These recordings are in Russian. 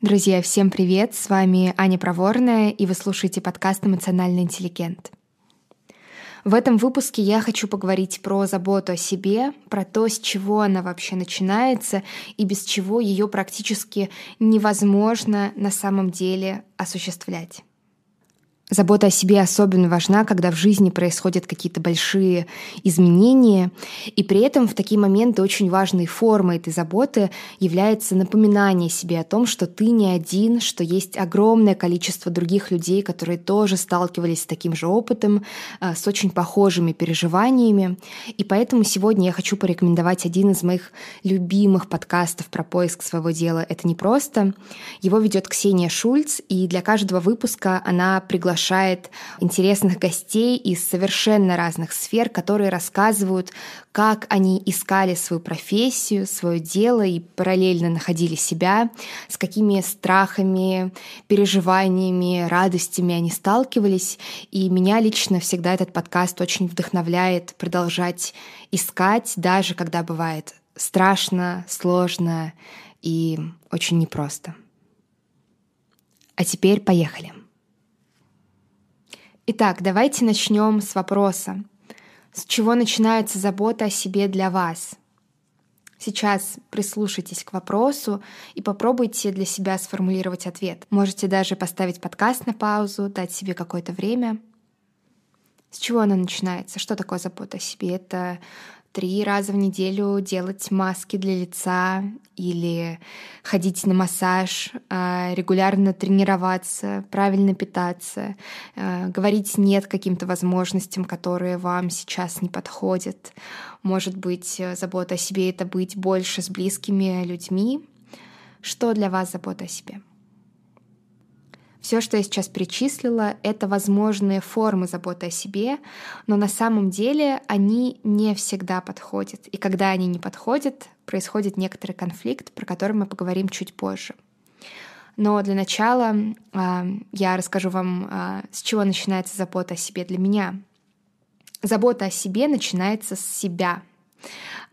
Друзья, всем привет! С вами Аня Проворная, и вы слушаете подкаст «Эмоциональный интеллигент». В этом выпуске я хочу поговорить про заботу о себе, про то, с чего она вообще начинается и без чего ее практически невозможно на самом деле осуществлять. Забота о себе особенно важна, когда в жизни происходят какие-то большие изменения, и при этом в такие моменты очень важной формой этой заботы является напоминание себе о том, что ты не один, что есть огромное количество других людей, которые тоже сталкивались с таким же опытом, э, с очень похожими переживаниями. И поэтому сегодня я хочу порекомендовать один из моих любимых подкастов про поиск своего дела «Это не просто». Его ведет Ксения Шульц, и для каждого выпуска она приглашает приглашает интересных гостей из совершенно разных сфер, которые рассказывают, как они искали свою профессию, свое дело и параллельно находили себя, с какими страхами, переживаниями, радостями они сталкивались. И меня лично всегда этот подкаст очень вдохновляет продолжать искать, даже когда бывает страшно, сложно и очень непросто. А теперь поехали. Итак, давайте начнем с вопроса. С чего начинается забота о себе для вас? Сейчас прислушайтесь к вопросу и попробуйте для себя сформулировать ответ. Можете даже поставить подкаст на паузу, дать себе какое-то время. С чего она начинается? Что такое забота о себе? Это три раза в неделю делать маски для лица или ходить на массаж, а, регулярно тренироваться, правильно питаться, а, говорить нет каким-то возможностям, которые вам сейчас не подходят. Может быть, забота о себе — это быть больше с близкими людьми. Что для вас забота о себе? Все, что я сейчас перечислила, это возможные формы заботы о себе, но на самом деле они не всегда подходят. И когда они не подходят, происходит некоторый конфликт, про который мы поговорим чуть позже. Но для начала э, я расскажу вам, э, с чего начинается забота о себе для меня. Забота о себе начинается с себя.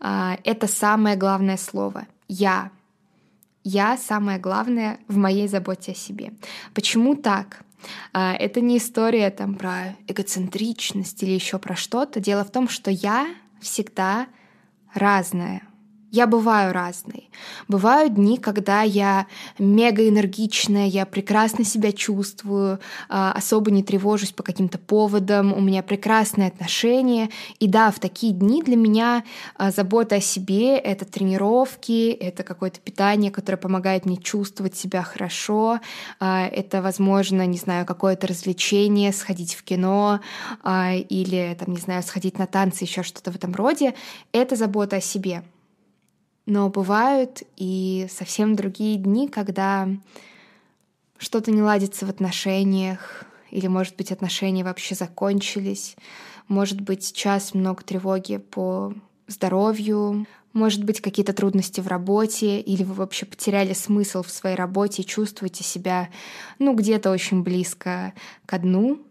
Э, это самое главное слово. Я я самое главное в моей заботе о себе. Почему так? А, это не история там про эгоцентричность или еще про что-то. Дело в том, что я всегда разная. Я бываю разной. Бывают дни, когда я мега энергичная, я прекрасно себя чувствую, а, особо не тревожусь по каким-то поводам, у меня прекрасные отношения. И да, в такие дни для меня а, забота о себе — это тренировки, это какое-то питание, которое помогает мне чувствовать себя хорошо, а, это, возможно, не знаю, какое-то развлечение, сходить в кино или, там, не знаю, сходить на танцы, еще что-то в этом роде. Это забота о себе — но бывают и совсем другие дни, когда что-то не ладится в отношениях, или, может быть, отношения вообще закончились, может быть, сейчас много тревоги по здоровью, может быть, какие-то трудности в работе, или вы вообще потеряли смысл в своей работе и чувствуете себя, ну, где-то очень близко к дну,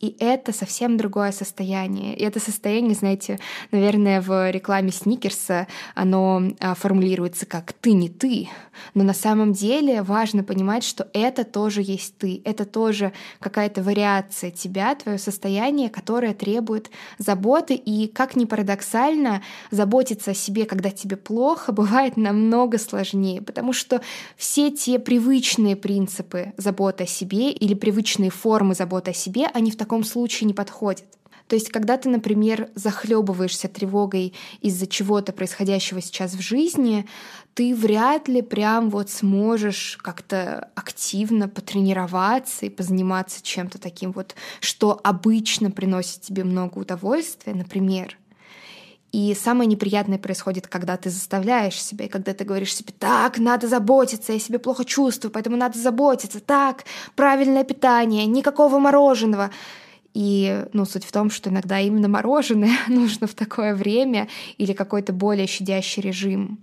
и это совсем другое состояние. И это состояние, знаете, наверное, в рекламе Сникерса оно а, формулируется как «ты не ты». Но на самом деле важно понимать, что это тоже есть ты. Это тоже какая-то вариация тебя, твое состояние, которое требует заботы. И, как ни парадоксально, заботиться о себе, когда тебе плохо, бывает намного сложнее, потому что все те привычные принципы заботы о себе или привычные формы заботы о себе, они в таком случае не подходит. То есть, когда ты, например, захлебываешься тревогой из-за чего-то происходящего сейчас в жизни, ты вряд ли прям вот сможешь как-то активно потренироваться и позаниматься чем-то таким вот, что обычно приносит тебе много удовольствия, например. И самое неприятное происходит, когда ты заставляешь себя, и когда ты говоришь себе, так, надо заботиться, я себя плохо чувствую, поэтому надо заботиться, так, правильное питание, никакого мороженого. И ну, суть в том, что иногда именно мороженое нужно в такое время или какой-то более щадящий режим.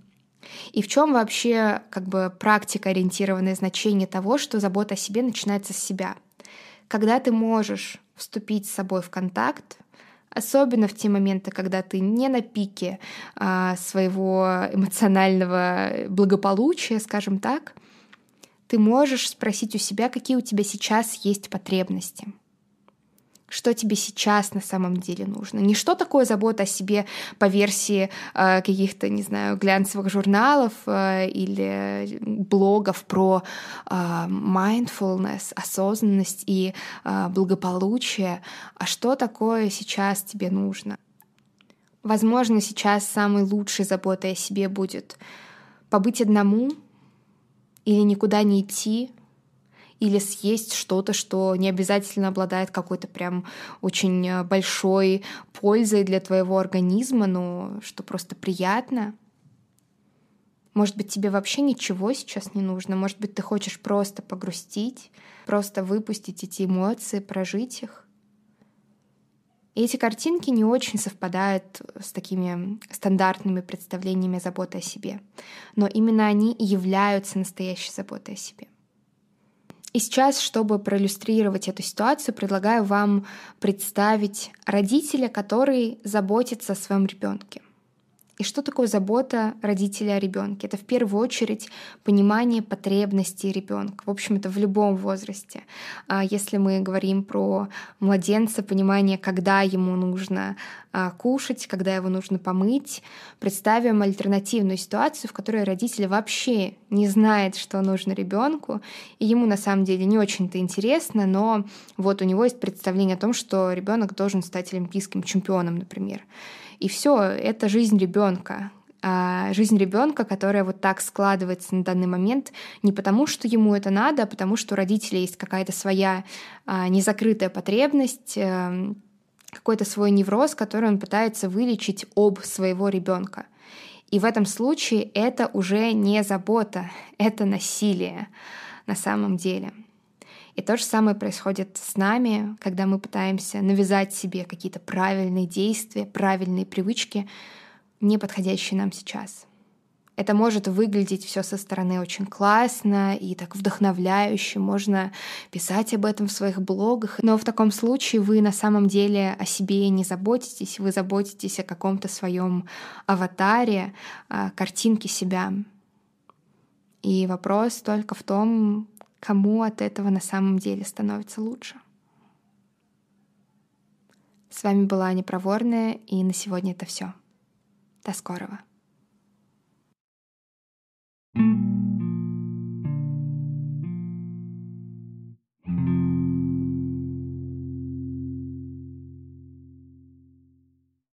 И в чем вообще как бы практика ориентированное значение того, что забота о себе начинается с себя? Когда ты можешь вступить с собой в контакт, особенно в те моменты, когда ты не на пике а, своего эмоционального благополучия, скажем так, ты можешь спросить у себя, какие у тебя сейчас есть потребности что тебе сейчас на самом деле нужно. Не что такое забота о себе по версии э, каких-то, не знаю, глянцевых журналов э, или блогов про э, mindfulness, осознанность и э, благополучие, а что такое сейчас тебе нужно. Возможно, сейчас самой лучшей заботой о себе будет побыть одному или никуда не идти, или съесть что-то, что не обязательно обладает какой-то прям очень э, большой пользой для твоего организма, но что просто приятно. Может быть, тебе вообще ничего сейчас не нужно. Может быть, ты хочешь просто погрустить, просто выпустить эти эмоции, прожить их. И эти картинки не очень совпадают с такими стандартными представлениями заботы о себе. Но именно они и являются настоящей заботой о себе. И сейчас, чтобы проиллюстрировать эту ситуацию, предлагаю вам представить родителя, который заботится о своем ребенке. И что такое забота родителя о ребенке? Это в первую очередь понимание потребностей ребенка. В общем, это в любом возрасте. А если мы говорим про младенца, понимание, когда ему нужно а, кушать, когда его нужно помыть, представим альтернативную ситуацию, в которой родитель вообще не знает, что нужно ребенку, и ему на самом деле не очень-то интересно, но вот у него есть представление о том, что ребенок должен стать олимпийским чемпионом, например. И все, это жизнь ребенка. А жизнь ребенка, которая вот так складывается на данный момент, не потому, что ему это надо, а потому, что у родителей есть какая-то своя а, незакрытая потребность, а, какой-то свой невроз, который он пытается вылечить об своего ребенка. И в этом случае это уже не забота, это насилие на самом деле. И то же самое происходит с нами, когда мы пытаемся навязать себе какие-то правильные действия, правильные привычки, не подходящие нам сейчас. Это может выглядеть все со стороны очень классно и так вдохновляюще, можно писать об этом в своих блогах, но в таком случае вы на самом деле о себе не заботитесь, вы заботитесь о каком-то своем аватаре, картинке себя. И вопрос только в том, кому от этого на самом деле становится лучше. С вами была Аня Проворная, и на сегодня это все. До скорого.